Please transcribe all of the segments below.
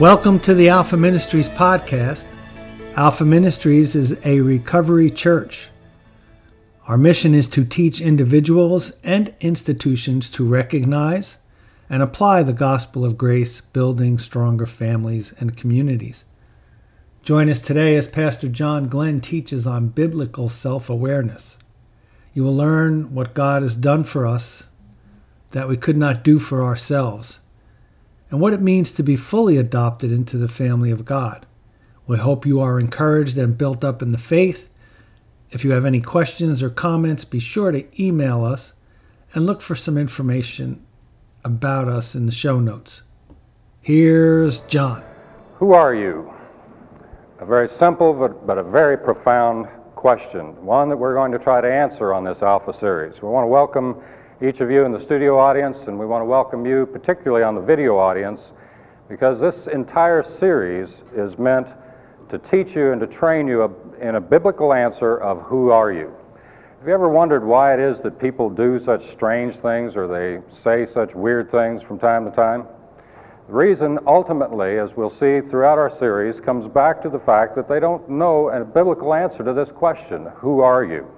Welcome to the Alpha Ministries podcast. Alpha Ministries is a recovery church. Our mission is to teach individuals and institutions to recognize and apply the gospel of grace, building stronger families and communities. Join us today as Pastor John Glenn teaches on biblical self awareness. You will learn what God has done for us that we could not do for ourselves and what it means to be fully adopted into the family of God. We hope you are encouraged and built up in the faith. If you have any questions or comments, be sure to email us and look for some information about us in the show notes. Here's John. Who are you? A very simple but, but a very profound question, one that we're going to try to answer on this Alpha series. We want to welcome each of you in the studio audience, and we want to welcome you particularly on the video audience, because this entire series is meant to teach you and to train you in a biblical answer of who are you. Have you ever wondered why it is that people do such strange things or they say such weird things from time to time? The reason, ultimately, as we'll see throughout our series, comes back to the fact that they don't know a biblical answer to this question Who are you?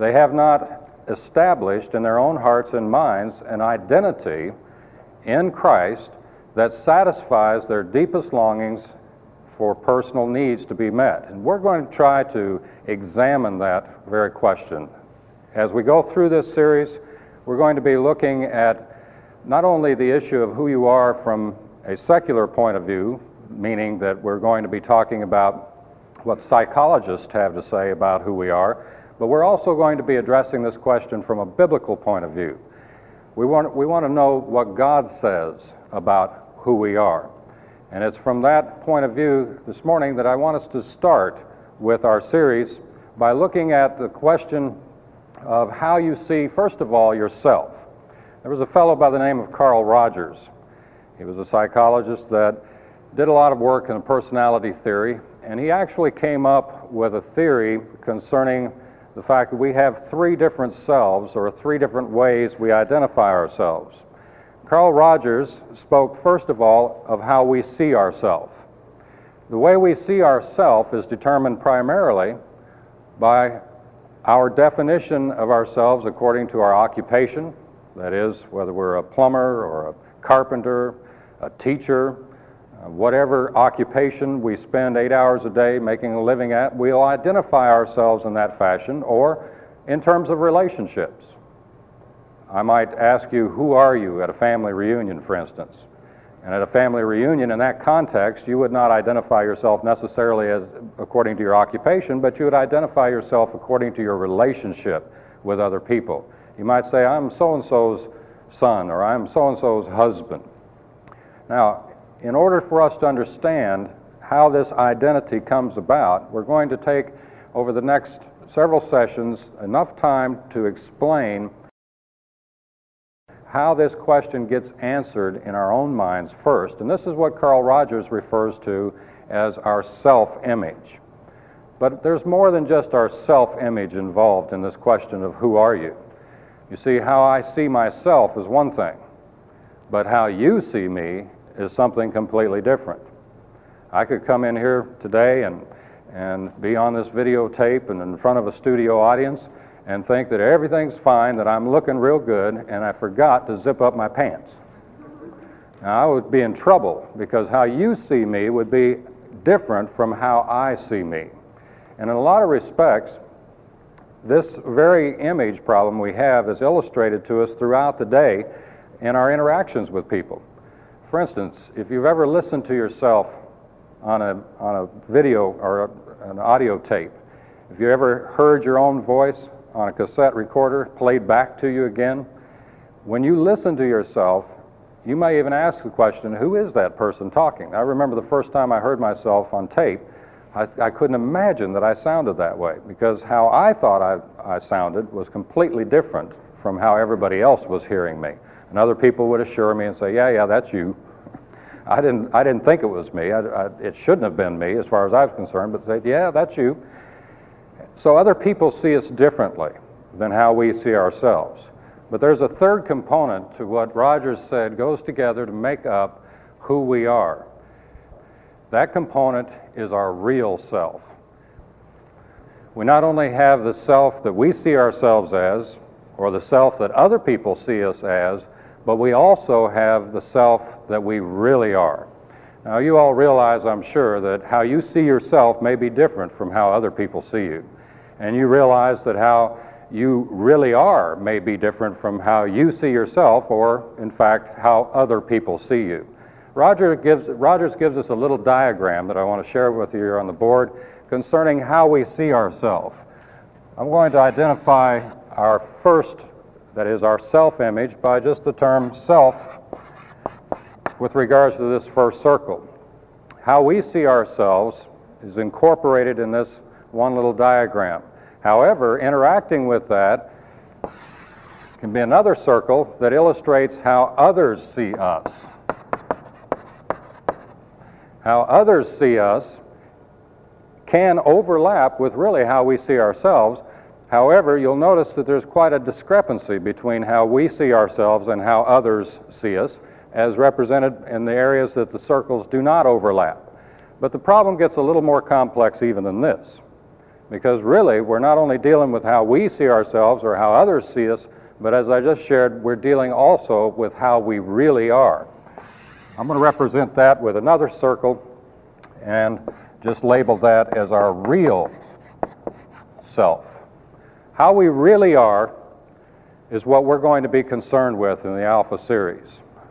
They have not established in their own hearts and minds an identity in Christ that satisfies their deepest longings for personal needs to be met. And we're going to try to examine that very question. As we go through this series, we're going to be looking at not only the issue of who you are from a secular point of view, meaning that we're going to be talking about what psychologists have to say about who we are, but we're also going to be addressing this question from a biblical point of view. We want, we want to know what God says about who we are. And it's from that point of view this morning that I want us to start with our series by looking at the question of how you see, first of all, yourself. There was a fellow by the name of Carl Rogers. He was a psychologist that did a lot of work in personality theory, and he actually came up with a theory concerning the fact that we have three different selves or three different ways we identify ourselves. Carl Rogers spoke first of all of how we see ourselves. The way we see ourselves is determined primarily by our definition of ourselves according to our occupation, that is, whether we're a plumber or a carpenter, a teacher, whatever occupation we spend eight hours a day making a living at, we'll identify ourselves in that fashion, or in terms of relationships. I might ask you, who are you at a family reunion, for instance? And at a family reunion, in that context, you would not identify yourself necessarily as according to your occupation, but you would identify yourself according to your relationship with other people. You might say, I'm so and so's son, or I'm so and so's husband. Now, in order for us to understand how this identity comes about, we're going to take over the next several sessions enough time to explain how this question gets answered in our own minds first. And this is what Carl Rogers refers to as our self image. But there's more than just our self image involved in this question of who are you. You see, how I see myself is one thing, but how you see me is something completely different. I could come in here today and, and be on this videotape and in front of a studio audience and think that everything's fine, that I'm looking real good, and I forgot to zip up my pants. Now, I would be in trouble because how you see me would be different from how I see me. And in a lot of respects, this very image problem we have is illustrated to us throughout the day in our interactions with people. For instance, if you've ever listened to yourself on a, on a video or a, an audio tape, if you ever heard your own voice on a cassette recorder played back to you again, when you listen to yourself, you may even ask the question, who is that person talking? I remember the first time I heard myself on tape, I, I couldn't imagine that I sounded that way because how I thought I, I sounded was completely different from how everybody else was hearing me. And other people would assure me and say, yeah, yeah, that's you. I didn't, I didn't think it was me. I, I, it shouldn't have been me as far as I was concerned, but say, yeah, that's you. So other people see us differently than how we see ourselves. But there's a third component to what Rogers said goes together to make up who we are. That component is our real self. We not only have the self that we see ourselves as, or the self that other people see us as, but we also have the self that we really are. Now, you all realize, I'm sure, that how you see yourself may be different from how other people see you. And you realize that how you really are may be different from how you see yourself, or, in fact, how other people see you. Roger gives, Rogers gives us a little diagram that I want to share with you here on the board concerning how we see ourselves. I'm going to identify our first, that is, our self image, by just the term self with regards to this first circle. How we see ourselves is incorporated in this one little diagram. However, interacting with that can be another circle that illustrates how others see us. How others see us can overlap with really how we see ourselves. However, you'll notice that there's quite a discrepancy between how we see ourselves and how others see us as represented in the areas that the circles do not overlap. But the problem gets a little more complex even than this, because really we're not only dealing with how we see ourselves or how others see us, but as I just shared, we're dealing also with how we really are. I'm going to represent that with another circle and just label that as our real self. How we really are is what we're going to be concerned with in the Alpha series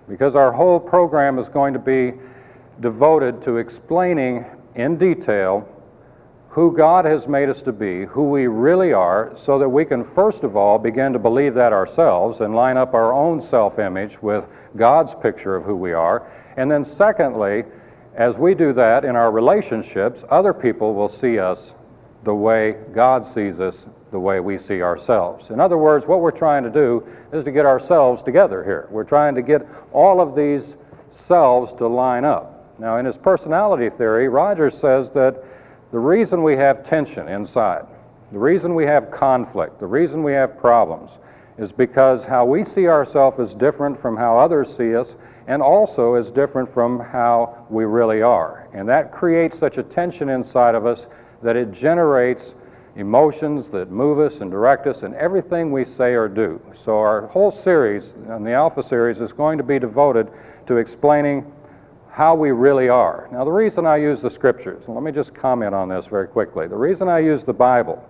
because our whole program is going to be devoted to explaining in detail who God has made us to be, who we really are, so that we can first of all begin to believe that ourselves and line up our own self image with God's picture of who we are. And then, secondly, as we do that in our relationships, other people will see us the way God sees us, the way we see ourselves. In other words, what we're trying to do is to get ourselves together here. We're trying to get all of these selves to line up. Now, in his personality theory, Rogers says that the reason we have tension inside, the reason we have conflict, the reason we have problems, is because how we see ourselves is different from how others see us, and also is different from how we really are. And that creates such a tension inside of us that it generates emotions that move us and direct us in everything we say or do. So, our whole series, and the Alpha series, is going to be devoted to explaining how we really are. Now, the reason I use the scriptures, and let me just comment on this very quickly. The reason I use the Bible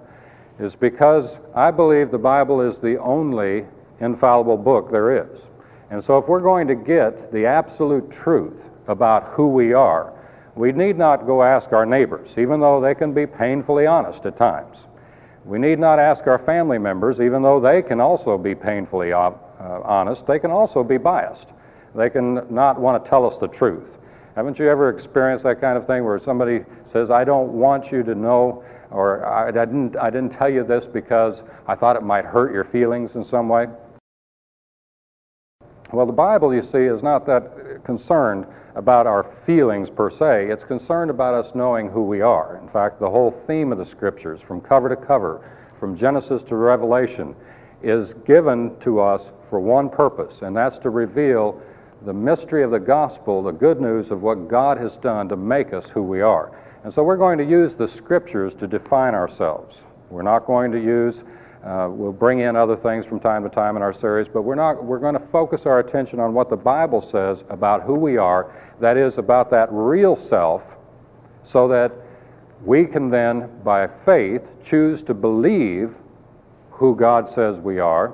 is because I believe the Bible is the only infallible book there is. And so, if we're going to get the absolute truth about who we are, we need not go ask our neighbors, even though they can be painfully honest at times. We need not ask our family members, even though they can also be painfully uh, honest. They can also be biased. They can not want to tell us the truth. Haven't you ever experienced that kind of thing where somebody says, I don't want you to know, or I didn't, I didn't tell you this because I thought it might hurt your feelings in some way? Well, the Bible, you see, is not that concerned about our feelings per se. It's concerned about us knowing who we are. In fact, the whole theme of the scriptures, from cover to cover, from Genesis to Revelation, is given to us for one purpose, and that's to reveal the mystery of the gospel, the good news of what God has done to make us who we are. And so we're going to use the scriptures to define ourselves. We're not going to use uh, we'll bring in other things from time to time in our series, but we're not. We're going to focus our attention on what the Bible says about who we are. That is about that real self, so that we can then, by faith, choose to believe who God says we are,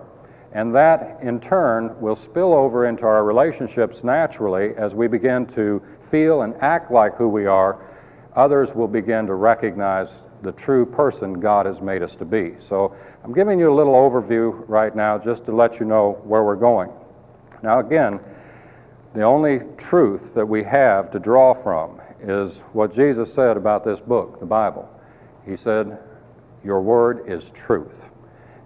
and that in turn will spill over into our relationships naturally as we begin to feel and act like who we are. Others will begin to recognize the true person God has made us to be. So I'm giving you a little overview right now just to let you know where we're going. Now, again, the only truth that we have to draw from is what Jesus said about this book, the Bible. He said, Your word is truth.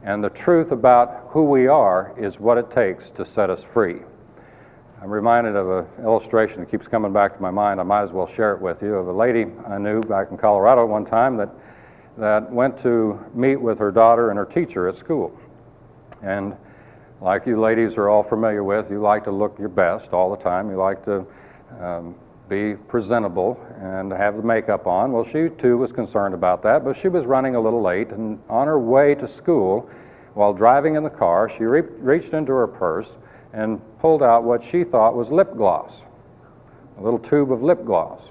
And the truth about who we are is what it takes to set us free. I'm reminded of an illustration that keeps coming back to my mind. I might as well share it with you of a lady I knew back in Colorado one time that, that went to meet with her daughter and her teacher at school. And like you ladies are all familiar with, you like to look your best all the time. You like to um, be presentable and have the makeup on. Well, she too was concerned about that, but she was running a little late, and on her way to school, while driving in the car, she re- reached into her purse and pulled out what she thought was lip gloss, a little tube of lip gloss.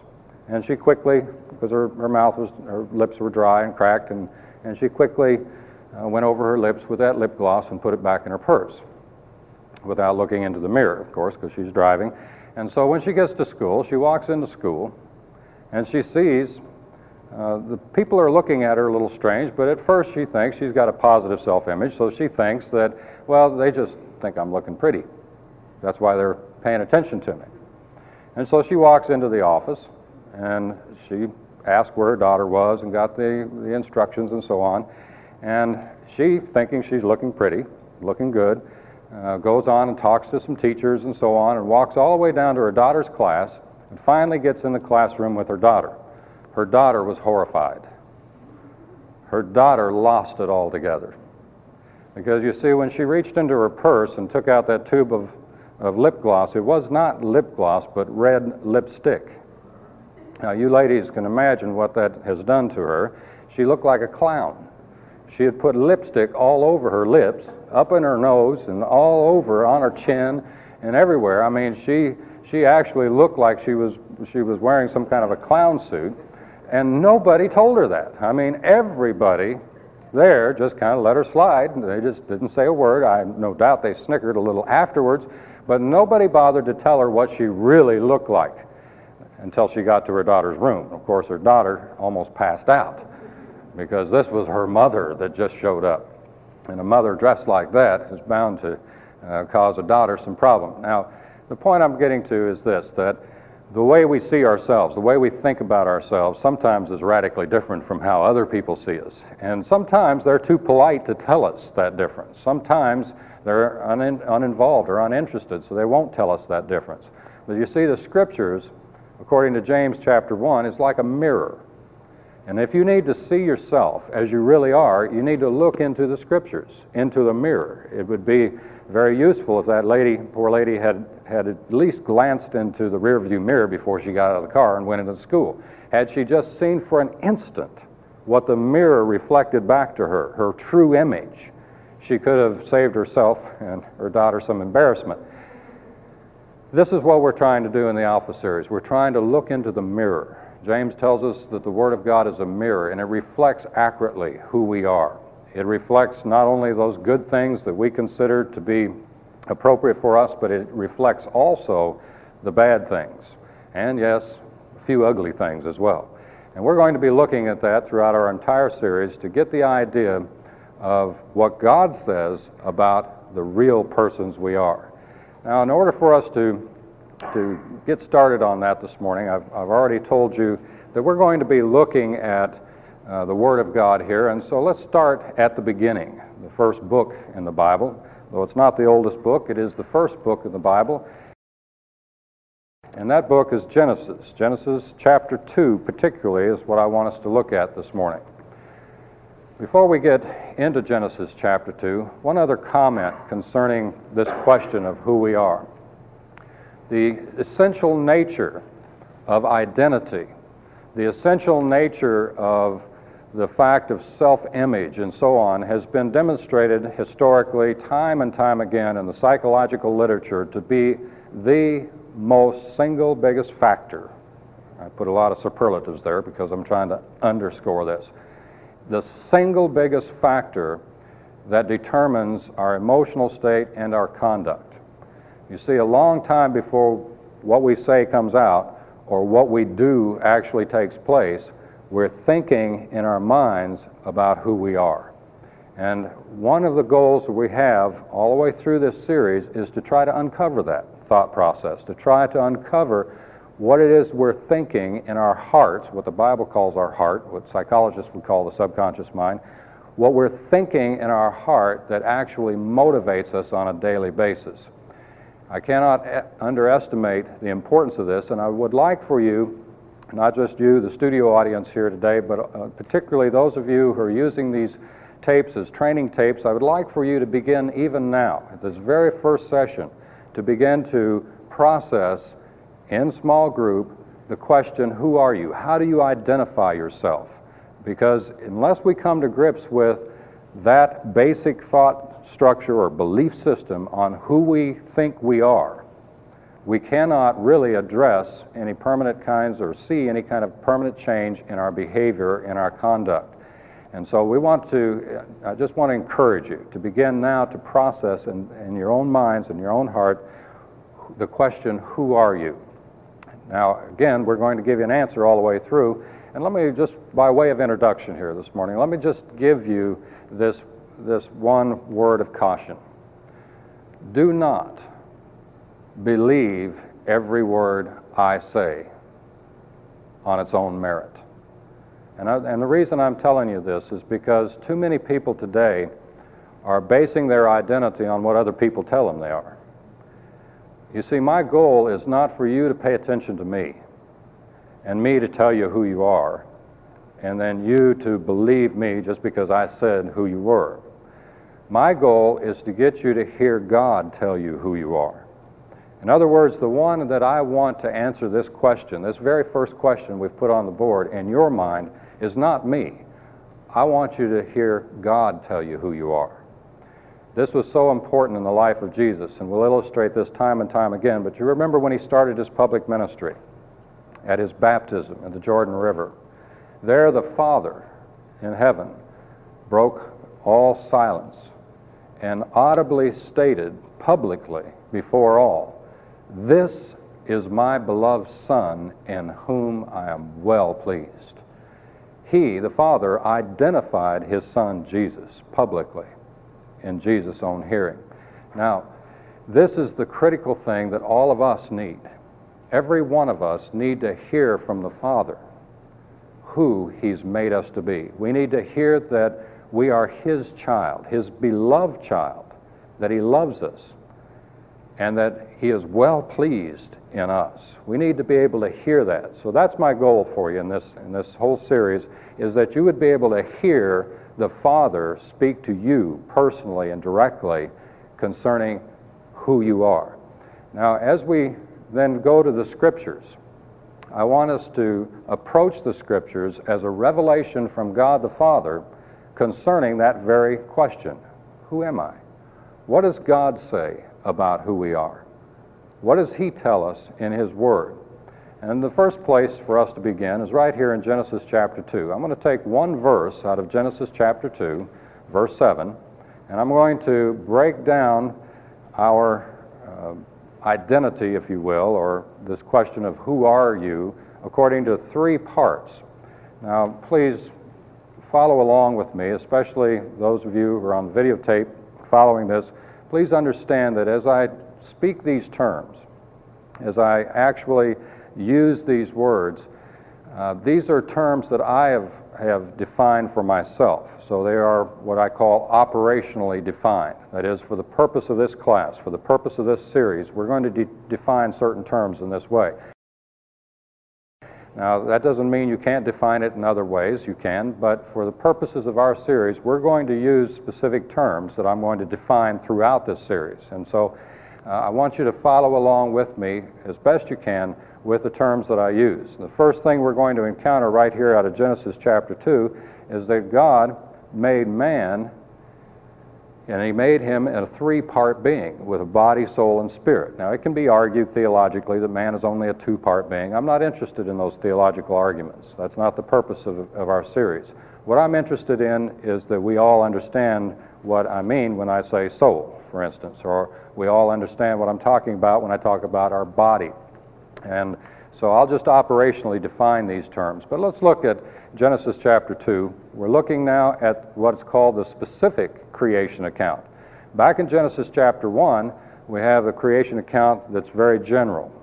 And she quickly, because her, her mouth was, her lips were dry and cracked, and, and she quickly uh, went over her lips with that lip gloss and put it back in her purse without looking into the mirror, of course, because she's driving. And so when she gets to school, she walks into school and she sees uh, the people are looking at her a little strange, but at first she thinks she's got a positive self image, so she thinks that, well, they just think I'm looking pretty. That's why they're paying attention to me. And so she walks into the office and she asked where her daughter was and got the, the instructions and so on. And she, thinking she's looking pretty, looking good, uh, goes on and talks to some teachers and so on and walks all the way down to her daughter's class and finally gets in the classroom with her daughter. Her daughter was horrified. Her daughter lost it altogether. Because you see, when she reached into her purse and took out that tube of, of lip gloss, it was not lip gloss, but red lipstick. Now, you ladies can imagine what that has done to her. She looked like a clown. She had put lipstick all over her lips, up in her nose, and all over on her chin and everywhere. I mean, she, she actually looked like she was, she was wearing some kind of a clown suit, and nobody told her that. I mean, everybody there just kind of let her slide. They just didn't say a word. I no doubt they snickered a little afterwards, but nobody bothered to tell her what she really looked like until she got to her daughter's room. Of course, her daughter almost passed out because this was her mother that just showed up. And a mother dressed like that is bound to uh, cause a daughter some problem. Now, the point I'm getting to is this that the way we see ourselves, the way we think about ourselves, sometimes is radically different from how other people see us. And sometimes they're too polite to tell us that difference. Sometimes they're un- uninvolved or uninterested, so they won't tell us that difference. But you see, the scriptures, according to James chapter 1, is like a mirror. And if you need to see yourself as you really are, you need to look into the scriptures, into the mirror. It would be very useful if that lady, poor lady, had, had at least glanced into the rearview mirror before she got out of the car and went into school. Had she just seen for an instant what the mirror reflected back to her, her true image, she could have saved herself and her daughter some embarrassment. This is what we're trying to do in the Alpha series. We're trying to look into the mirror James tells us that the Word of God is a mirror and it reflects accurately who we are. It reflects not only those good things that we consider to be appropriate for us, but it reflects also the bad things. And yes, a few ugly things as well. And we're going to be looking at that throughout our entire series to get the idea of what God says about the real persons we are. Now, in order for us to to get started on that this morning, I've, I've already told you that we're going to be looking at uh, the Word of God here. And so let's start at the beginning, the first book in the Bible. Though it's not the oldest book, it is the first book in the Bible. And that book is Genesis. Genesis chapter 2, particularly, is what I want us to look at this morning. Before we get into Genesis chapter 2, one other comment concerning this question of who we are the essential nature of identity, the essential nature of the fact of self image and so on has been demonstrated historically time and time again in the psychological literature to be the most single biggest factor. I put a lot of superlatives there because I'm trying to underscore this. The single biggest factor that determines our emotional state and our conduct. You see, a long time before what we say comes out or what we do actually takes place, we're thinking in our minds about who we are. And one of the goals that we have all the way through this series is to try to uncover that thought process, to try to uncover what it is we're thinking in our hearts, what the Bible calls our heart, what psychologists would call the subconscious mind, what we're thinking in our heart that actually motivates us on a daily basis. I cannot underestimate the importance of this, and I would like for you, not just you, the studio audience here today, but uh, particularly those of you who are using these tapes as training tapes, I would like for you to begin even now, at this very first session, to begin to process in small group the question, Who are you? How do you identify yourself? Because unless we come to grips with that basic thought structure or belief system on who we think we are, we cannot really address any permanent kinds or see any kind of permanent change in our behavior, in our conduct. And so we want to, I just want to encourage you to begin now to process in, in your own minds and your own heart the question, Who are you? Now, again, we're going to give you an answer all the way through. And let me just, by way of introduction here this morning, let me just give you this, this one word of caution. Do not believe every word I say on its own merit. And, I, and the reason I'm telling you this is because too many people today are basing their identity on what other people tell them they are. You see, my goal is not for you to pay attention to me and me to tell you who you are, and then you to believe me just because I said who you were. My goal is to get you to hear God tell you who you are. In other words, the one that I want to answer this question, this very first question we've put on the board in your mind, is not me. I want you to hear God tell you who you are. This was so important in the life of Jesus, and we'll illustrate this time and time again. But you remember when he started his public ministry at his baptism in the Jordan River. There, the Father in heaven broke all silence and audibly stated publicly before all, This is my beloved Son in whom I am well pleased. He, the Father, identified his Son Jesus publicly in Jesus' own hearing. Now, this is the critical thing that all of us need. Every one of us need to hear from the Father who he's made us to be. We need to hear that we are his child, his beloved child, that he loves us, and that he is well pleased in us. We need to be able to hear that. So that's my goal for you in this in this whole series is that you would be able to hear the Father speak to you personally and directly concerning who you are. Now, as we then go to the Scriptures, I want us to approach the Scriptures as a revelation from God the Father concerning that very question Who am I? What does God say about who we are? What does He tell us in His Word? And the first place for us to begin is right here in Genesis chapter 2. I'm going to take one verse out of Genesis chapter 2, verse 7, and I'm going to break down our uh, identity, if you will, or this question of who are you, according to three parts. Now, please follow along with me, especially those of you who are on videotape following this. Please understand that as I speak these terms, as I actually use these words, uh, these are terms that I have, have defined for myself. So they are what I call operationally defined. That is, for the purpose of this class, for the purpose of this series, we're going to de- define certain terms in this way. Now, that doesn't mean you can't define it in other ways, you can, but for the purposes of our series, we're going to use specific terms that I'm going to define throughout this series. And so uh, I want you to follow along with me as best you can with the terms that I use. The first thing we're going to encounter right here out of Genesis chapter 2 is that God made man and he made him a three part being with a body, soul, and spirit. Now, it can be argued theologically that man is only a two part being. I'm not interested in those theological arguments. That's not the purpose of, of our series. What I'm interested in is that we all understand what I mean when I say soul, for instance, or we all understand what I'm talking about when I talk about our body. And so I'll just operationally define these terms. But let's look at Genesis chapter 2. We're looking now at what's called the specific creation account. Back in Genesis chapter 1, we have a creation account that's very general.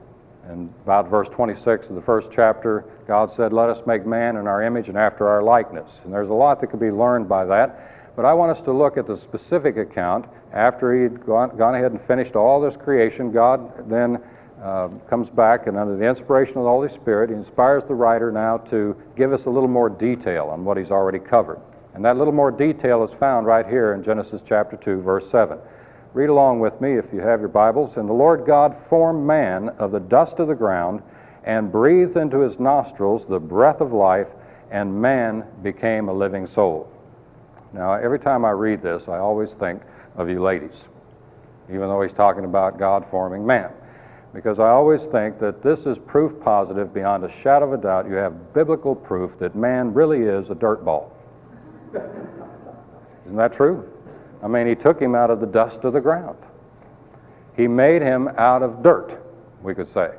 And about verse 26 of the first chapter, God said, Let us make man in our image and after our likeness. And there's a lot that could be learned by that. But I want us to look at the specific account. After he'd gone, gone ahead and finished all this creation, God then uh, comes back and under the inspiration of the Holy Spirit, he inspires the writer now to give us a little more detail on what he's already covered. And that little more detail is found right here in Genesis chapter 2, verse 7. Read along with me if you have your Bibles. And the Lord God formed man of the dust of the ground and breathed into his nostrils the breath of life, and man became a living soul. Now, every time I read this, I always think of you ladies, even though he's talking about God forming man. Because I always think that this is proof positive beyond a shadow of a doubt. You have biblical proof that man really is a dirt ball. Isn't that true? I mean, he took him out of the dust of the ground. He made him out of dirt, we could say.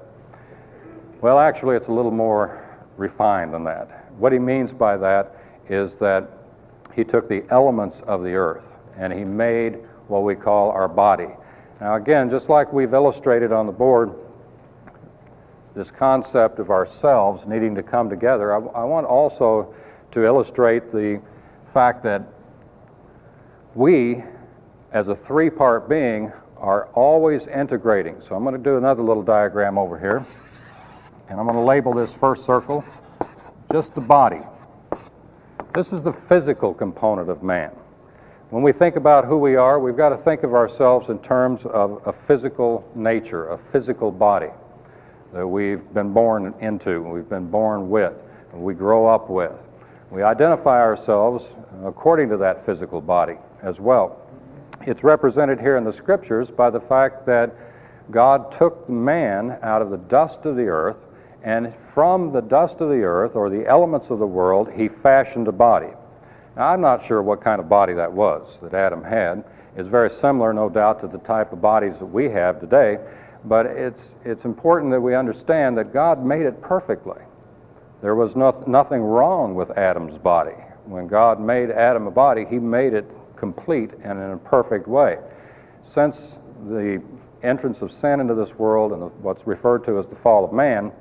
Well, actually, it's a little more refined than that. What he means by that is that he took the elements of the earth and he made what we call our body. Now, again, just like we've illustrated on the board, this concept of ourselves needing to come together, I, I want also to illustrate the fact that we, as a three part being, are always integrating. So I'm going to do another little diagram over here. And I'm going to label this first circle just the body. This is the physical component of man. When we think about who we are, we've got to think of ourselves in terms of a physical nature, a physical body that we've been born into, we've been born with, and we grow up with. We identify ourselves according to that physical body as well. It's represented here in the scriptures by the fact that God took man out of the dust of the earth and from the dust of the earth or the elements of the world, he fashioned a body. Now, I'm not sure what kind of body that was that Adam had. It's very similar, no doubt, to the type of bodies that we have today, but it's, it's important that we understand that God made it perfectly. There was no, nothing wrong with Adam's body. When God made Adam a body, he made it complete and in a perfect way. Since the entrance of sin into this world and what's referred to as the fall of man,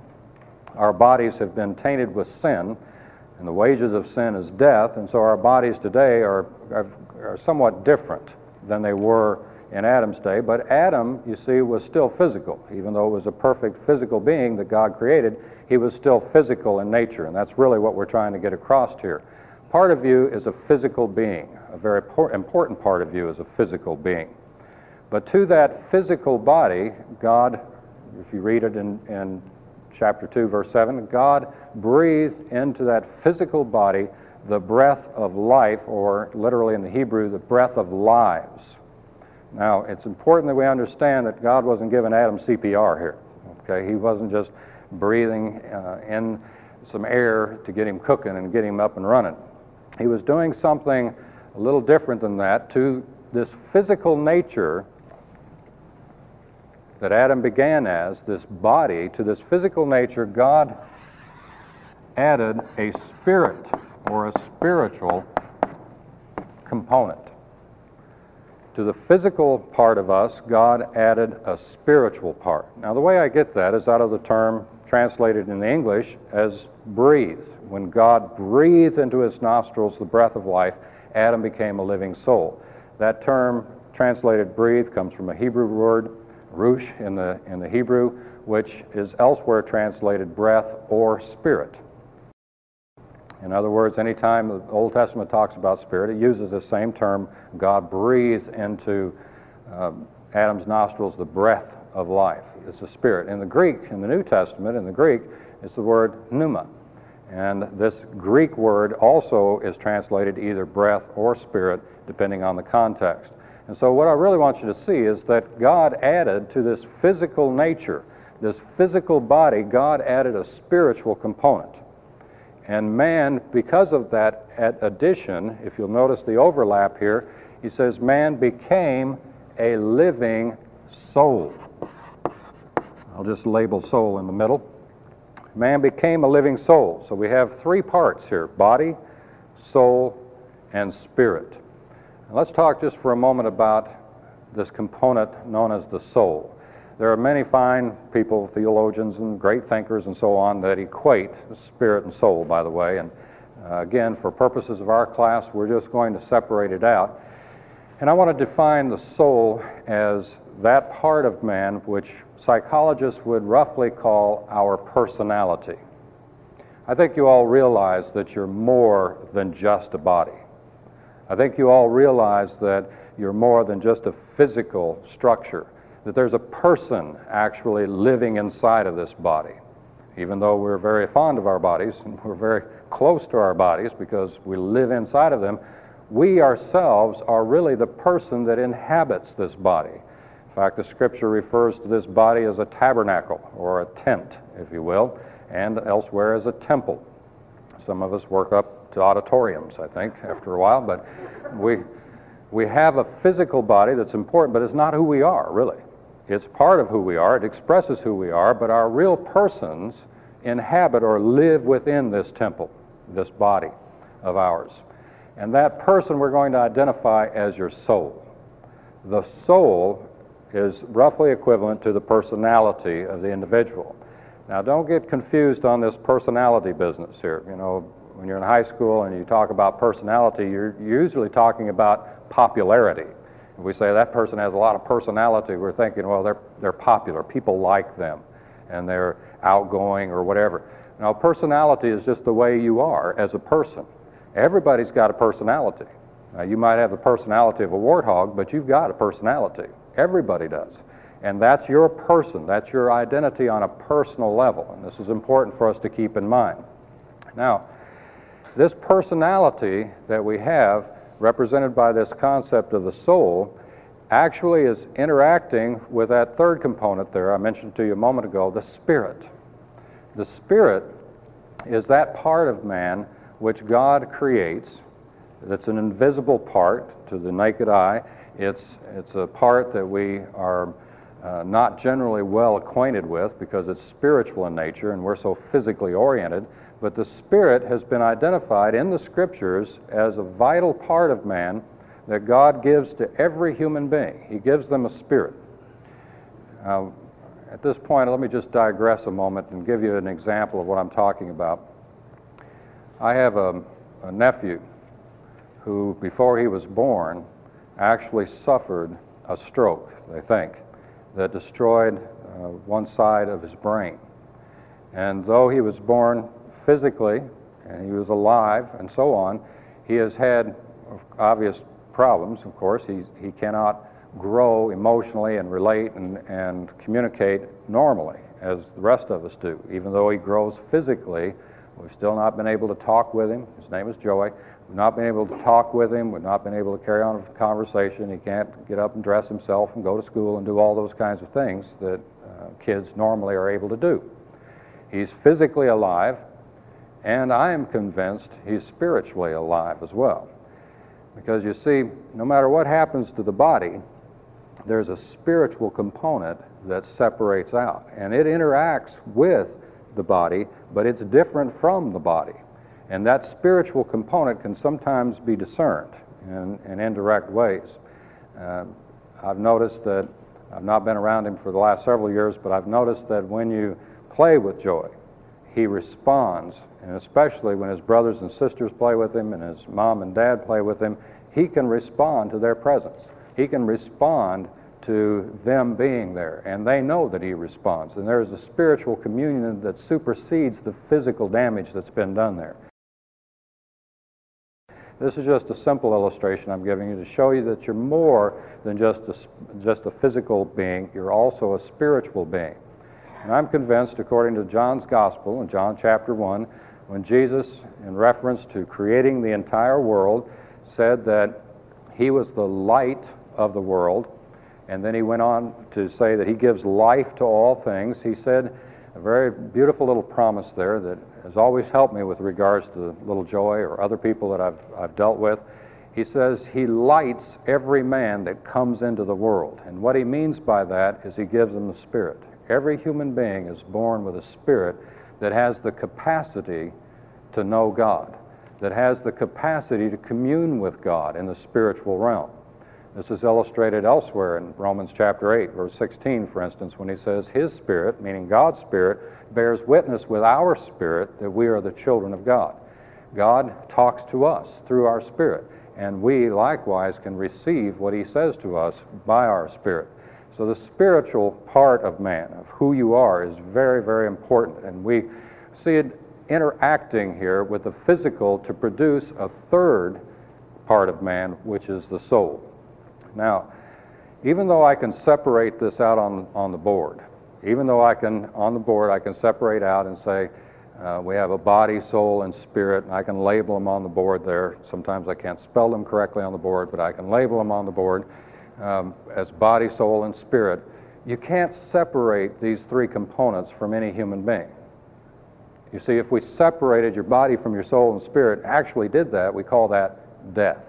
our bodies have been tainted with sin, and the wages of sin is death, and so our bodies today are, are, are somewhat different than they were in Adam's day. But Adam, you see, was still physical. Even though it was a perfect physical being that God created, he was still physical in nature, and that's really what we're trying to get across here. Part of you is a physical being. A very important part of you is a physical being. But to that physical body, God, if you read it in, in chapter 2, verse 7, God breathed into that physical body the breath of life, or literally in the Hebrew, the breath of lives. Now, it's important that we understand that God wasn't giving Adam CPR here. Okay, he wasn't just breathing uh, in some air to get him cooking and get him up and running. He was doing something a little different than that to this physical nature that Adam began as, this body, to this physical nature, God added a spirit or a spiritual component. To the physical part of us, God added a spiritual part. Now, the way I get that is out of the term translated in English as breathe. When God breathed into his nostrils the breath of life, Adam became a living soul. That term, translated breathe, comes from a Hebrew word ruach in the, in the Hebrew, which is elsewhere translated breath or spirit. In other words, anytime the Old Testament talks about spirit, it uses the same term. God breathed into um, Adam's nostrils the breath of life. It's a spirit. In the Greek, in the New Testament, in the Greek, it's the word pneuma. And this Greek word also is translated either breath or spirit, depending on the context. And so, what I really want you to see is that God added to this physical nature, this physical body, God added a spiritual component. And man, because of that addition, if you'll notice the overlap here, he says, man became a living soul. I'll just label soul in the middle. Man became a living soul. So we have three parts here body, soul, and spirit. Let's talk just for a moment about this component known as the soul. There are many fine people, theologians, and great thinkers and so on that equate spirit and soul, by the way. And uh, again, for purposes of our class, we're just going to separate it out. And I want to define the soul as that part of man which psychologists would roughly call our personality. I think you all realize that you're more than just a body. I think you all realize that you're more than just a physical structure, that there's a person actually living inside of this body. even though we're very fond of our bodies and we're very close to our bodies because we live inside of them, we ourselves are really the person that inhabits this body. In fact, the scripture refers to this body as a tabernacle or a tent, if you will, and elsewhere as a temple. Some of us work up to auditoriums, I think, after a while, but we, we have a physical body that's important, but it's not who we are, really. It's part of who we are, it expresses who we are, but our real persons inhabit or live within this temple, this body of ours. And that person we're going to identify as your soul. The soul is roughly equivalent to the personality of the individual. Now, don't get confused on this personality business here. You know, when you're in high school and you talk about personality, you're usually talking about popularity. If we say that person has a lot of personality, we're thinking, well, they're, they're popular. People like them and they're outgoing or whatever. Now, personality is just the way you are as a person. Everybody's got a personality. Now, you might have the personality of a warthog, but you've got a personality. Everybody does. And that's your person. That's your identity on a personal level. And this is important for us to keep in mind. Now, this personality that we have, represented by this concept of the soul, actually is interacting with that third component there I mentioned to you a moment ago, the spirit. The spirit is that part of man which God creates. That's an invisible part to the naked eye. It's, it's a part that we are uh, not generally well acquainted with because it's spiritual in nature and we're so physically oriented. But the Spirit has been identified in the Scriptures as a vital part of man that God gives to every human being. He gives them a spirit. Uh, at this point, let me just digress a moment and give you an example of what I'm talking about. I have a, a nephew who, before he was born, actually suffered a stroke, they think, that destroyed uh, one side of his brain. And though he was born physically and he was alive and so on, he has had obvious problems, of course. He, he cannot grow emotionally and relate and, and communicate normally as the rest of us do. Even though he grows physically, we've still not been able to talk with him. His name is Joey. We've not been able to talk with him. We've not been able to carry on a conversation. He can't get up and dress himself and go to school and do all those kinds of things that uh, kids normally are able to do. He's physically alive, and I am convinced he's spiritually alive as well. Because you see, no matter what happens to the body, there's a spiritual component that separates out. And it interacts with the body, but it's different from the body. And that spiritual component can sometimes be discerned in, in indirect ways. Uh, I've noticed that, I've not been around him for the last several years, but I've noticed that when you play with Joey, he responds, and especially when his brothers and sisters play with him and his mom and dad play with him, he can respond to their presence. He can respond to them being there, and they know that he responds. And there's a spiritual communion that supersedes the physical damage that's been done there. This is just a simple illustration I'm giving you to show you that you're more than just a, just a physical being, you're also a spiritual being. And I'm convinced, according to John's Gospel in John chapter 1, when Jesus, in reference to creating the entire world, said that he was the light of the world, and then he went on to say that he gives life to all things, he said a very beautiful little promise there that has always helped me with regards to little Joey or other people that I've, I've dealt with. He says he lights every man that comes into the world. And what he means by that is he gives them the Spirit. Every human being is born with a spirit that has the capacity to know God, that has the capacity to commune with God in the spiritual realm. This is illustrated elsewhere in Romans chapter 8, verse 16, for instance, when he says, His Spirit, meaning God's Spirit, bears witness with our spirit that we are the children of God. God talks to us through our spirit, and we likewise can receive what He says to us by our spirit. So the spiritual part of man, of who you are, is very, very important, and we see it interacting here with the physical to produce a third part of man, which is the soul. Now, even though I can separate this out on, on the board, Even though I can, on the board, I can separate out and say, uh, we have a body, soul, and spirit, and I can label them on the board there. Sometimes I can't spell them correctly on the board, but I can label them on the board um, as body, soul, and spirit. You can't separate these three components from any human being. You see, if we separated your body from your soul and spirit, actually did that, we call that death.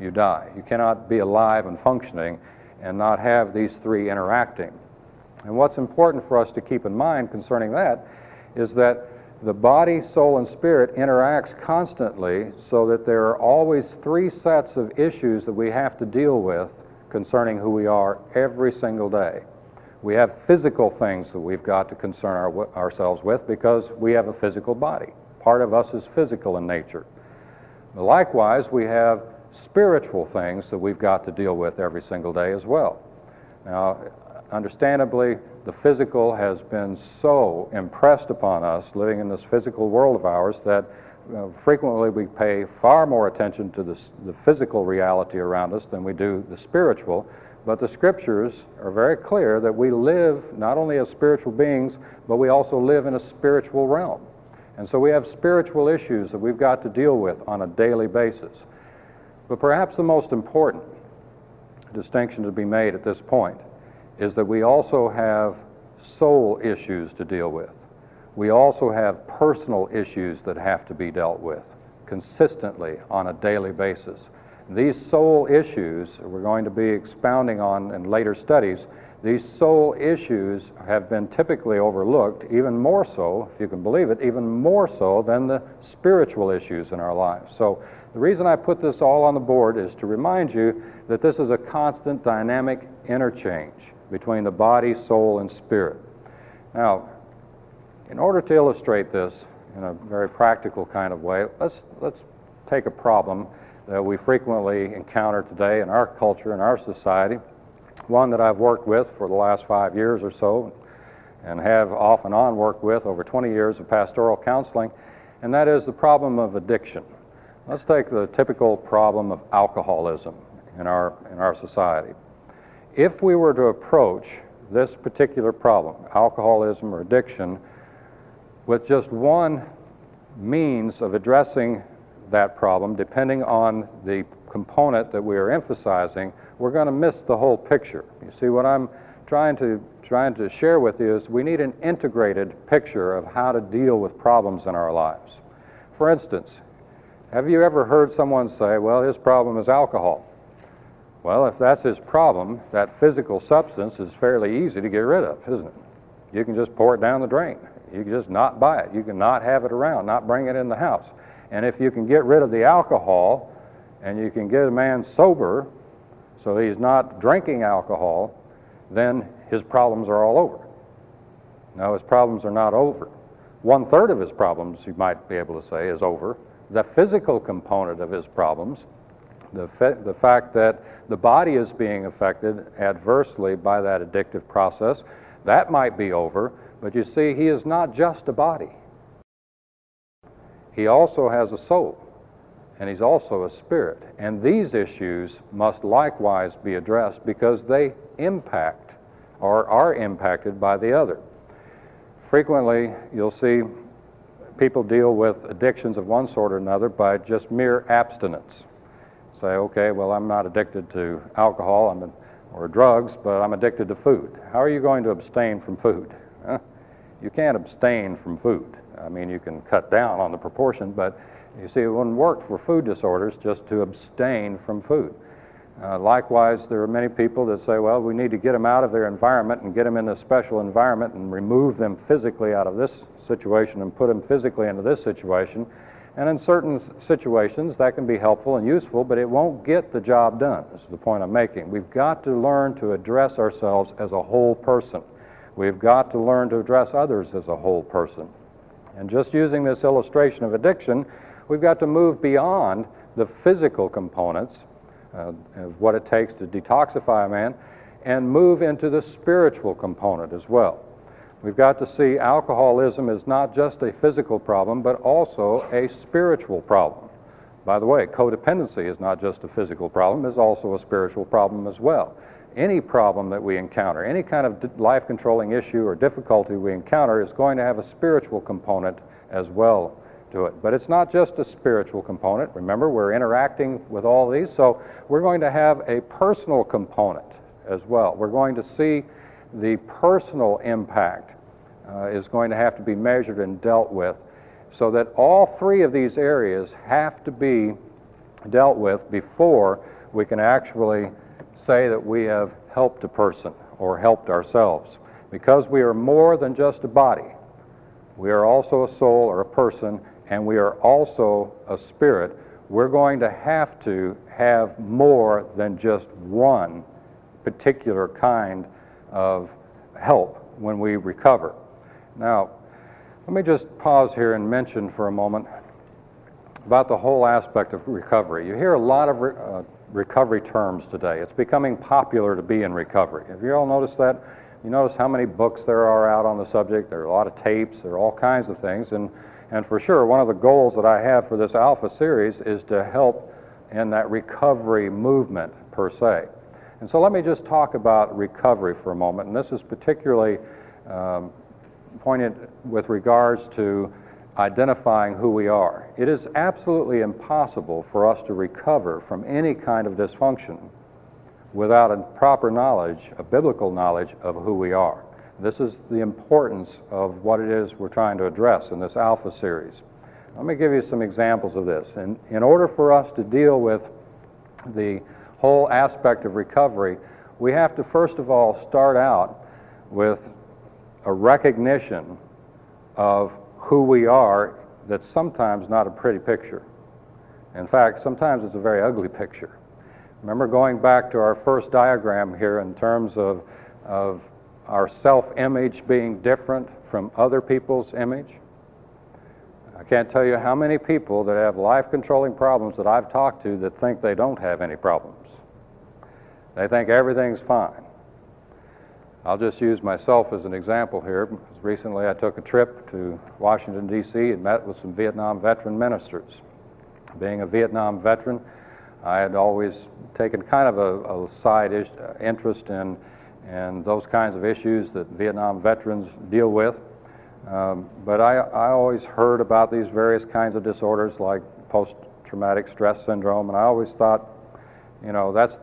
You die. You cannot be alive and functioning and not have these three interacting. And what's important for us to keep in mind concerning that is that the body, soul, and spirit interacts constantly so that there are always three sets of issues that we have to deal with concerning who we are every single day. We have physical things that we've got to concern our, ourselves with because we have a physical body. Part of us is physical in nature. Likewise, we have spiritual things that we've got to deal with every single day as well. Now, understandably, the physical has been so impressed upon us living in this physical world of ours that uh, frequently we pay far more attention to the, the physical reality around us than we do the spiritual. But the scriptures are very clear that we live not only as spiritual beings, but we also live in a spiritual realm. And so we have spiritual issues that we've got to deal with on a daily basis. But perhaps the most important distinction to be made at this point is that we also have soul issues to deal with. We also have personal issues that have to be dealt with consistently on a daily basis. These soul issues, we're going to be expounding on in later studies, these soul issues have been typically overlooked, even more so, if you can believe it, even more so than the spiritual issues in our lives. So the reason I put this all on the board is to remind you that this is a constant dynamic interchange between the body, soul, and spirit. Now, in order to illustrate this in a very practical kind of way, let's, let's take a problem that we frequently encounter today in our culture, in our society, one that I've worked with for the last five years or so, and have off and on worked with over 20 years of pastoral counseling, and that is the problem of addiction. Let's take the typical problem of alcoholism in our, in our society. If we were to approach this particular problem, alcoholism or addiction, with just one means of addressing that problem, depending on the component that we are emphasizing, we're going to miss the whole picture. You see, what I'm trying to trying to share with you is we need an integrated picture of how to deal with problems in our lives. For instance, have you ever heard someone say, well, his problem is alcohol? Well, if that's his problem, that physical substance is fairly easy to get rid of, isn't it? You can just pour it down the drain. You can just not buy it. You can not have it around, not bring it in the house. And if you can get rid of the alcohol and you can get a man sober so he's not drinking alcohol, then his problems are all over. No, his problems are not over. One third of his problems, you might be able to say, is over. The physical component of his problems the, fa- the fact that the body is being affected adversely by that addictive process, that might be over, but you see, he is not just a body. He also has a soul, and he's also a spirit. And these issues must likewise be addressed because they impact or are impacted by the other. Frequently, you'll see people deal with addictions of one sort or another by just mere abstinence say, okay, well, I'm not addicted to alcohol I'm, or drugs, but I'm addicted to food. How are you going to abstain from food? Huh? You can't abstain from food. I mean, you can cut down on the proportion, but you see, it wouldn't work for food disorders just to abstain from food. Uh, likewise, there are many people that say, well, we need to get them out of their environment and get them in a special environment and remove them physically out of this situation and put them physically into this situation. And in certain situations, that can be helpful and useful, but it won't get the job done. This is the point I'm making. We've got to learn to address ourselves as a whole person. We've got to learn to address others as a whole person. And just using this illustration of addiction, we've got to move beyond the physical components uh, of what it takes to detoxify a man and move into the spiritual component as well. We've got to see alcoholism is not just a physical problem, but also a spiritual problem. By the way, codependency is not just a physical problem, it's also a spiritual problem as well. any problem that we encounter, any kind of life controlling issue or difficulty we encounter is going to have a spiritual component as well to it. But it's not just a spiritual component. Remember, we're interacting with all these, so we're going to have a personal component as well. We're going to see the personal impact uh, is going to have to be measured and dealt with so that all three of these areas have to be dealt with before we can actually say that we have helped a person or helped ourselves. Because we are more than just a body, we are also a soul or a person, and we are also a spirit. We're going to have to have more than just one particular kind of help when we recover. Now, let me just pause here and mention for a moment about the whole aspect of recovery. You hear a lot of re- uh, recovery terms today. It's becoming popular to be in recovery. Have you all noticed that? You notice how many books there are out on the subject. There are a lot of tapes. There are all kinds of things. And, and for sure, one of the goals that I have for this Alpha series is to help in that recovery movement per se. And so let me just talk about recovery for a moment. And this is particularly um, pointed with regards to identifying who we are. It is absolutely impossible for us to recover from any kind of dysfunction without a proper knowledge, a biblical knowledge of who we are. This is the importance of what it is we're trying to address in this Alpha series. Let me give you some examples of this. In, in order for us to deal with the whole aspect of recovery, we have to first of all start out with a recognition of who we are that's sometimes not a pretty picture. In fact, sometimes it's a very ugly picture. Remember going back to our first diagram here in terms of, of our self image being different from other people's image? I can't tell you how many people that have life controlling problems that I've talked to that think they don't have any problems. They think everything's fine. I'll just use myself as an example here. Recently, I took a trip to Washington, D.C., and met with some Vietnam veteran ministers. Being a Vietnam veteran, I had always taken kind of a, a side uh, interest in, in those kinds of issues that Vietnam veterans deal with. Um, but I, I always heard about these various kinds of disorders like post traumatic stress syndrome, and I always thought, you know, that's,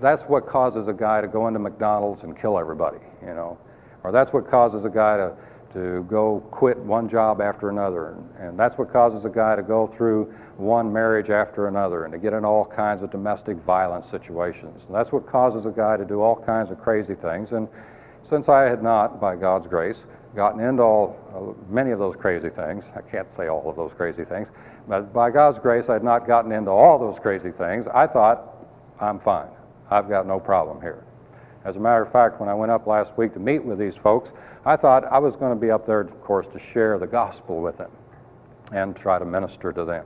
that's what causes a guy to go into McDonald's and kill everybody, you know. Or that's what causes a guy to, to go quit one job after another. And, and that's what causes a guy to go through one marriage after another and to get in all kinds of domestic violence situations. And that's what causes a guy to do all kinds of crazy things. And since I had not, by God's grace, gotten into all uh, many of those crazy things, I can't say all of those crazy things, but by God's grace, I had not gotten into all those crazy things. I thought I'm fine. I've got no problem here. As a matter of fact, when I went up last week to meet with these folks, I thought I was going to be up there, of course, to share the gospel with them and try to minister to them.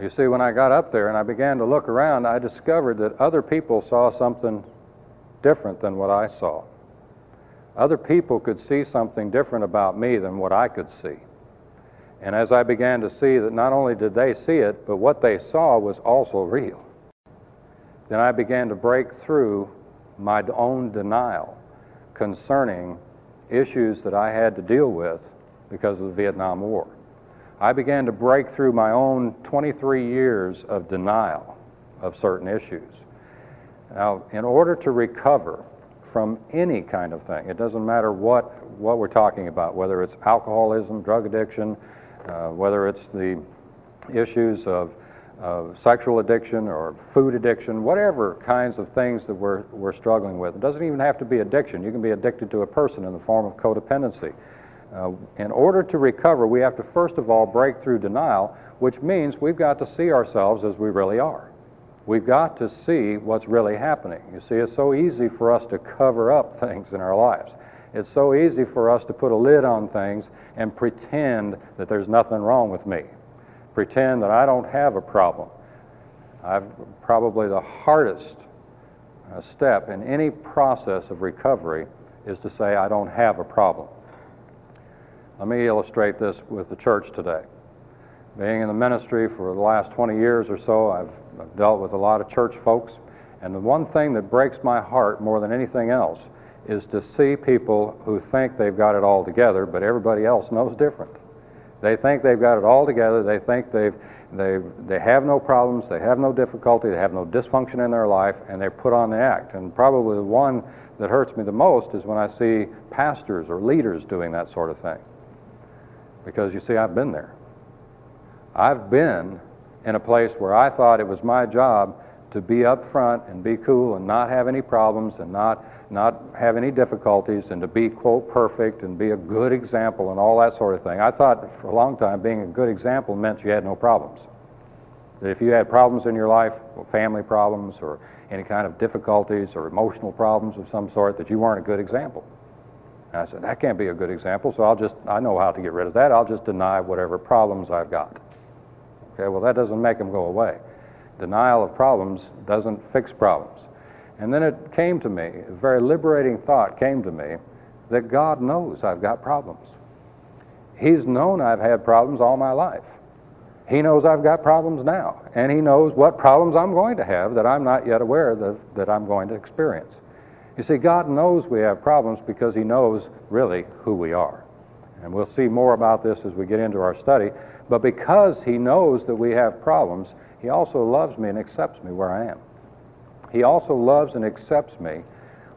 You see, when I got up there and I began to look around, I discovered that other people saw something different than what I saw. Other people could see something different about me than what I could see. And as I began to see that not only did they see it, but what they saw was also real then I began to break through my own denial concerning issues that I had to deal with because of the Vietnam War. I began to break through my own 23 years of denial of certain issues. Now, in order to recover from any kind of thing, it doesn't matter what, what we're talking about, whether it's alcoholism, drug addiction, uh, whether it's the issues of of sexual addiction or food addiction, whatever kinds of things that we're, we're struggling with. It doesn't even have to be addiction. You can be addicted to a person in the form of codependency. Uh, in order to recover, we have to first of all break through denial, which means we've got to see ourselves as we really are. We've got to see what's really happening. You see, it's so easy for us to cover up things in our lives. It's so easy for us to put a lid on things and pretend that there's nothing wrong with me pretend that I don't have a problem. I've probably the hardest uh, step in any process of recovery is to say I don't have a problem. Let me illustrate this with the church today. Being in the ministry for the last 20 years or so, I've, I've dealt with a lot of church folks, And the one thing that breaks my heart more than anything else is to see people who think they've got it all together, but everybody else knows different. They think they've got it all together. They think they've, they they have no problems, they have no difficulty, they have no dysfunction in their life, and they're put on the act. And probably the one that hurts me the most is when I see pastors or leaders doing that sort of thing. Because you see, I've been there. I've been in a place where I thought it was my job to be up front and be cool and not have any problems and not, not have any difficulties and to be, quote, perfect and be a good example and all that sort of thing. I thought for a long time being a good example meant you had no problems. That if you had problems in your life, family problems or any kind of difficulties or emotional problems of some sort, that you weren't a good example. And I said, that can't be a good example, so I'll just, I know how to get rid of that. I'll just deny whatever problems I've got. Okay, well, that doesn't make them go away. Denial of problems doesn't fix problems. And then it came to me, a very liberating thought came to me that God knows I've got problems. He's known I've had problems all my life. He knows I've got problems now, and He knows what problems I'm going to have that I'm not yet aware that, that I'm going to experience. You see, God knows we have problems because He knows really who we are. And we'll see more about this as we get into our study. But because He knows that we have problems, He also loves me and accepts me where I am. He also loves and accepts me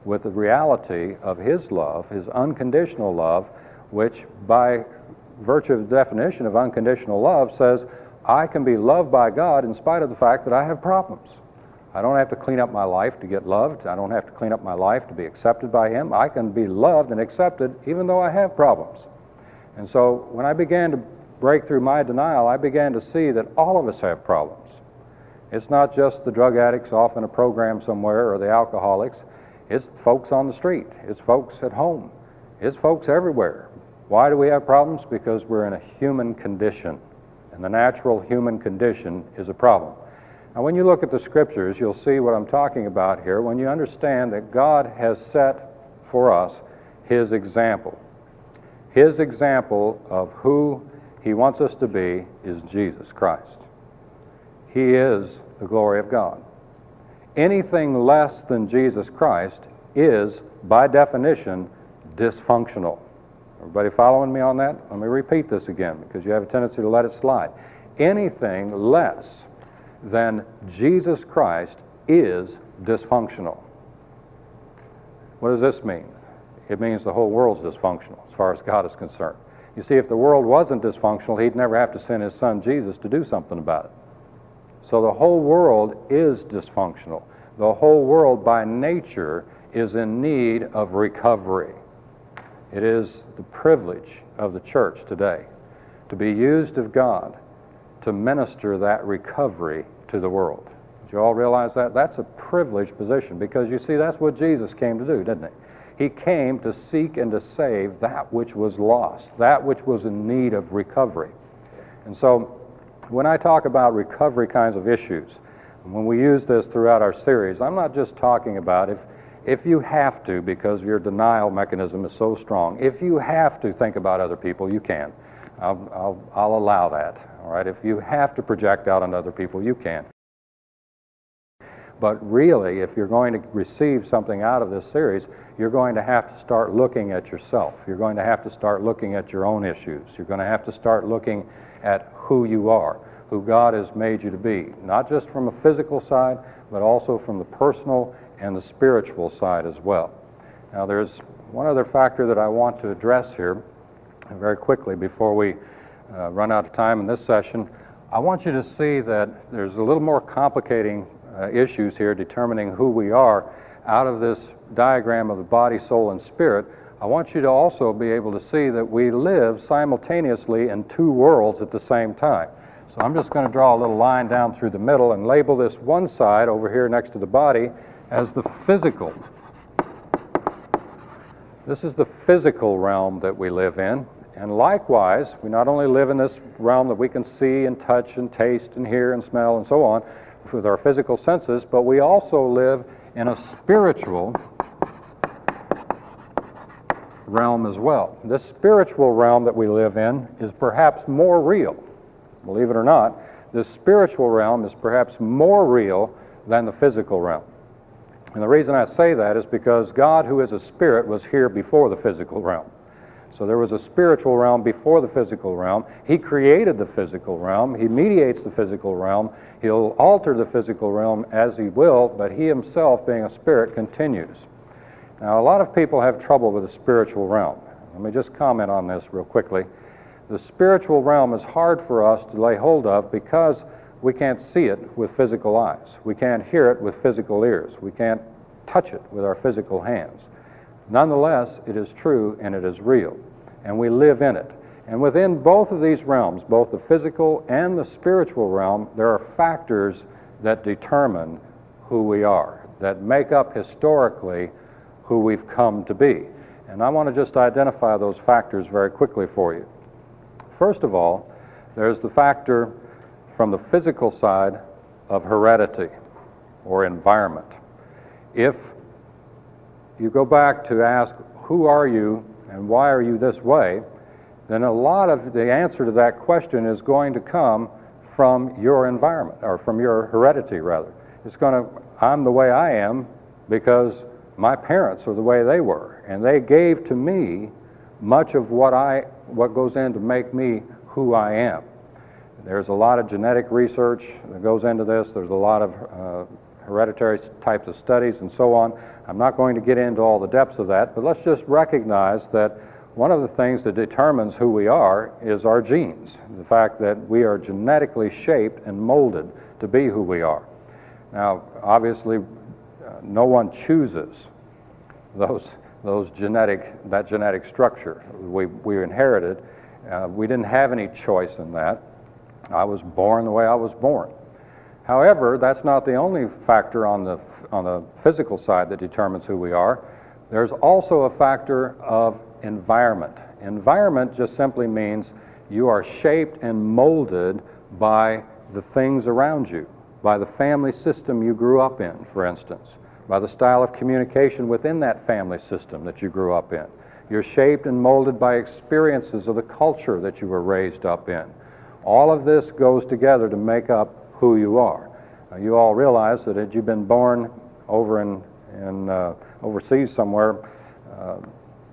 with the reality of His love, His unconditional love, which by virtue of the definition of unconditional love says, I can be loved by God in spite of the fact that I have problems. I don't have to clean up my life to get loved. I don't have to clean up my life to be accepted by Him. I can be loved and accepted even though I have problems. And so when I began to break through my denial, I began to see that all of us have problems. It's not just the drug addicts off in a program somewhere or the alcoholics. It's folks on the street. It's folks at home. It's folks everywhere. Why do we have problems? Because we're in a human condition. And the natural human condition is a problem. Now, when you look at the scriptures, you'll see what I'm talking about here when you understand that God has set for us His example. His example of who He wants us to be is Jesus Christ. He is the glory of God. Anything less than Jesus Christ is, by definition, dysfunctional. Everybody following me on that? Let me repeat this again because you have a tendency to let it slide. Anything less than Jesus Christ is dysfunctional. What does this mean? It means the whole world's dysfunctional as far as God is concerned. You see, if the world wasn't dysfunctional, He'd never have to send His Son Jesus to do something about it. So the whole world is dysfunctional. The whole world, by nature, is in need of recovery. It is the privilege of the church today to be used of God to minister that recovery to the world. Do you all realize that? That's a privileged position because you see, that's what Jesus came to do, didn't he? He came to seek and to save that which was lost, that which was in need of recovery. And so, when I talk about recovery kinds of issues, when we use this throughout our series, I'm not just talking about if, if you have to, because your denial mechanism is so strong, if you have to think about other people, you can. I'll, I'll, I'll allow that. All right, if you have to project out on other people, you can. But really, if you're going to receive something out of this series, you're going to have to start looking at yourself. You're going to have to start looking at your own issues. You're going to have to start looking at who you are, who God has made you to be, not just from a physical side, but also from the personal and the spiritual side as well. Now, there's one other factor that I want to address here very quickly before we uh, run out of time in this session. I want you to see that there's a little more complicating uh, issues here determining who we are out of this diagram of the body, soul, and spirit. I want you to also be able to see that we live simultaneously in two worlds at the same time. So I'm just going to draw a little line down through the middle and label this one side over here next to the body as the physical. This is the physical realm that we live in. And likewise, we not only live in this realm that we can see and touch and taste and hear and smell and so on with our physical senses, but we also live in a spiritual realm as well. This spiritual realm that we live in is perhaps more real. Believe it or not, this spiritual realm is perhaps more real than the physical realm. And the reason I say that is because God, who is a spirit, was here before the physical realm. So there was a spiritual realm before the physical realm. He created the physical realm. He mediates the physical realm. He'll alter the physical realm as he will, but he himself, being a spirit, continues. Now, a lot of people have trouble with the spiritual realm. Let me just comment on this real quickly. The spiritual realm is hard for us to lay hold of because we can't see it with physical eyes. We can't hear it with physical ears. We can't touch it with our physical hands. Nonetheless, it is true and it is real, and we live in it. And within both of these realms, both the physical and the spiritual realm, there are factors that determine who we are, that make up historically who we've come to be. And I want to just identify those factors very quickly for you. First of all, there's the factor from the physical side of heredity or environment. If you go back to ask, who are you and why are you this way, then a lot of the answer to that question is going to come from your environment, or from your heredity, rather. It's going to, I'm the way I am because my parents are the way they were, and they gave to me much of what I, what goes in to make me who I am. There's a lot of genetic research that goes into this. There's a lot of uh, hereditary types of studies and so on. I'm not going to get into all the depths of that, but let's just recognize that one of the things that determines who we are is our genes, the fact that we are genetically shaped and molded to be who we are. Now, obviously, uh, no one chooses those, those genetic, that genetic structure. We, we inherited. Uh, we didn't have any choice in that. I was born the way I was born. However, that's not the only factor on the, on the physical side that determines who we are. There's also a factor of environment. Environment just simply means you are shaped and molded by the things around you, by the family system you grew up in, for instance, by the style of communication within that family system that you grew up in. You're shaped and molded by experiences of the culture that you were raised up in. All of this goes together to make up who you are. Now, you all realize that had you been born over in, in uh, overseas somewhere, uh,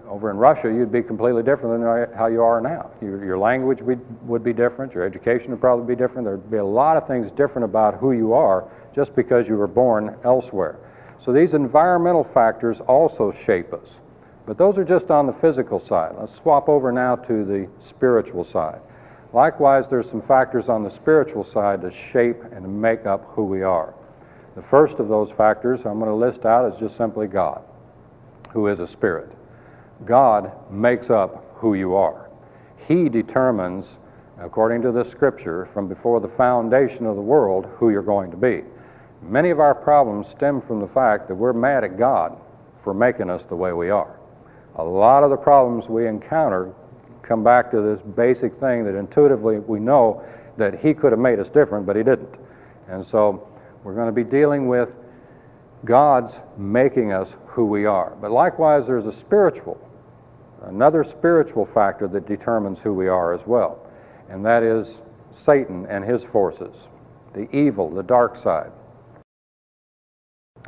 over in Russia, you'd be completely different than how you are now. Your, your language would, would be different, your education would probably be different. There'd be a lot of things different about who you are just because you were born elsewhere. So these environmental factors also shape us. But those are just on the physical side. Let's swap over now to the spiritual side. Likewise, there's some factors on the spiritual side to shape and make up who we are. The first of those factors I'm going to list out is just simply God, who is a spirit. God makes up who you are. He determines, according to the scripture, from before the foundation of the world, who you're going to be. Many of our problems stem from the fact that we're mad at God for making us the way we are. A lot of the problems we encounter come back to this basic thing that intuitively we know that he could have made us different, but he didn't. And so we're going to be dealing with God's making us who we are. But likewise, there's a spiritual, another spiritual factor that determines who we are as well, and that is Satan and his forces, the evil, the dark side.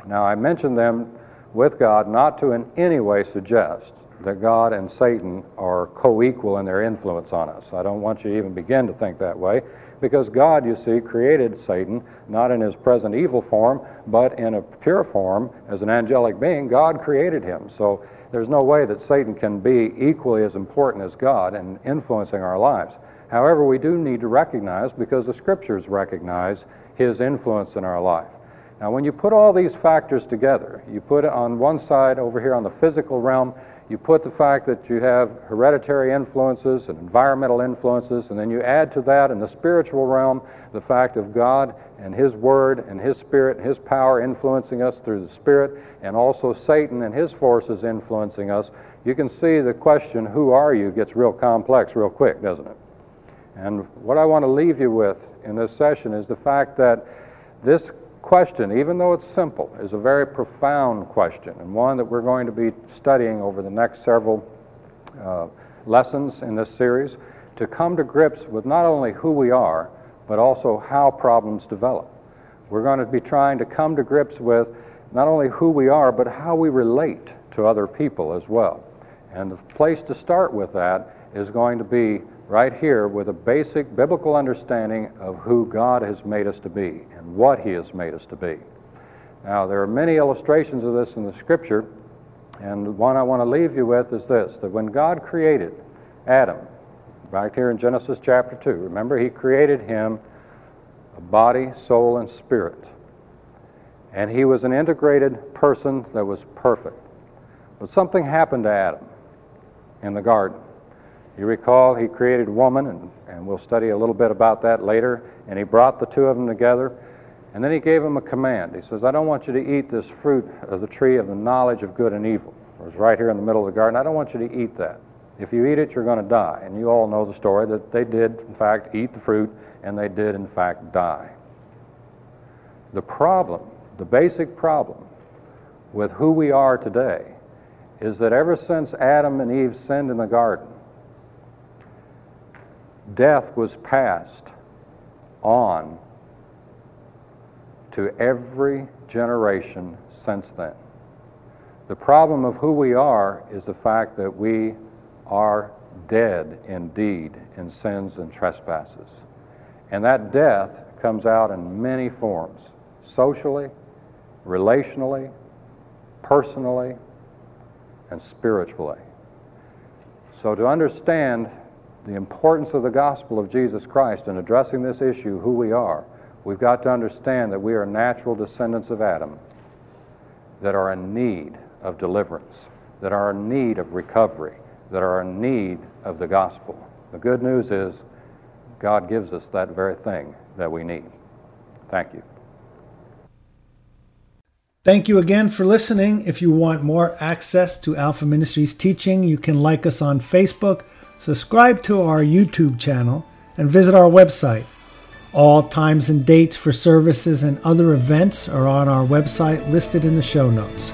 Now, I mention them with God not to in any way suggest that God and Satan are co equal in their influence on us. I don't want you to even begin to think that way because God, you see, created Satan not in his present evil form, but in a pure form as an angelic being. God created him. So there's no way that Satan can be equally as important as God in influencing our lives. However, we do need to recognize, because the scriptures recognize, his influence in our life. Now, when you put all these factors together, you put it on one side over here on the physical realm, you put the fact that you have hereditary influences and environmental influences, and then you add to that in the spiritual realm the fact of God and His Word and His Spirit and His power influencing us through the Spirit, and also Satan and his forces influencing us, you can see the question, who are you, gets real complex real quick, doesn't it? And what I want to leave you with in this session is the fact that this question, even though it's simple, is a very profound question and one that we're going to be studying over the next several uh, lessons in this series to come to grips with not only who we are, but also how problems develop. We're going to be trying to come to grips with not only who we are, but how we relate to other people as well. And the place to start with that is going to be right here with a basic biblical understanding of who God has made us to be and what He has made us to be. Now, there are many illustrations of this in the Scripture, and one I want to leave you with is this that when God created Adam, right here in Genesis chapter 2, remember, He created him a body, soul, and spirit. And he was an integrated person that was perfect. But something happened to Adam in the garden. You recall he created woman, and, and we'll study a little bit about that later, and he brought the two of them together. And then he gave them a command. He says, I don't want you to eat this fruit of the tree of the knowledge of good and evil. It was right here in the middle of the garden. I don't want you to eat that. If you eat it, you're going to die. And you all know the story that they did, in fact, eat the fruit, and they did, in fact, die. The problem, the basic problem with who we are today is that ever since Adam and Eve sinned in the garden, death was passed on to every generation since then. The problem of who we are is the fact that we are dead indeed in sins and trespasses. And that death comes out in many forms socially, relationally, personally, and spiritually. So, to understand the importance of the gospel of Jesus Christ in addressing this issue, who we are, we've got to understand that we are natural descendants of Adam that are in need of deliverance, that are in need of recovery, that are in need of the gospel. The good news is God gives us that very thing that we need. Thank you. Thank you again for listening. If you want more access to Alpha Ministries teaching, you can like us on Facebook, subscribe to our YouTube channel, and visit our website. All times and dates for services and other events are on our website listed in the show notes.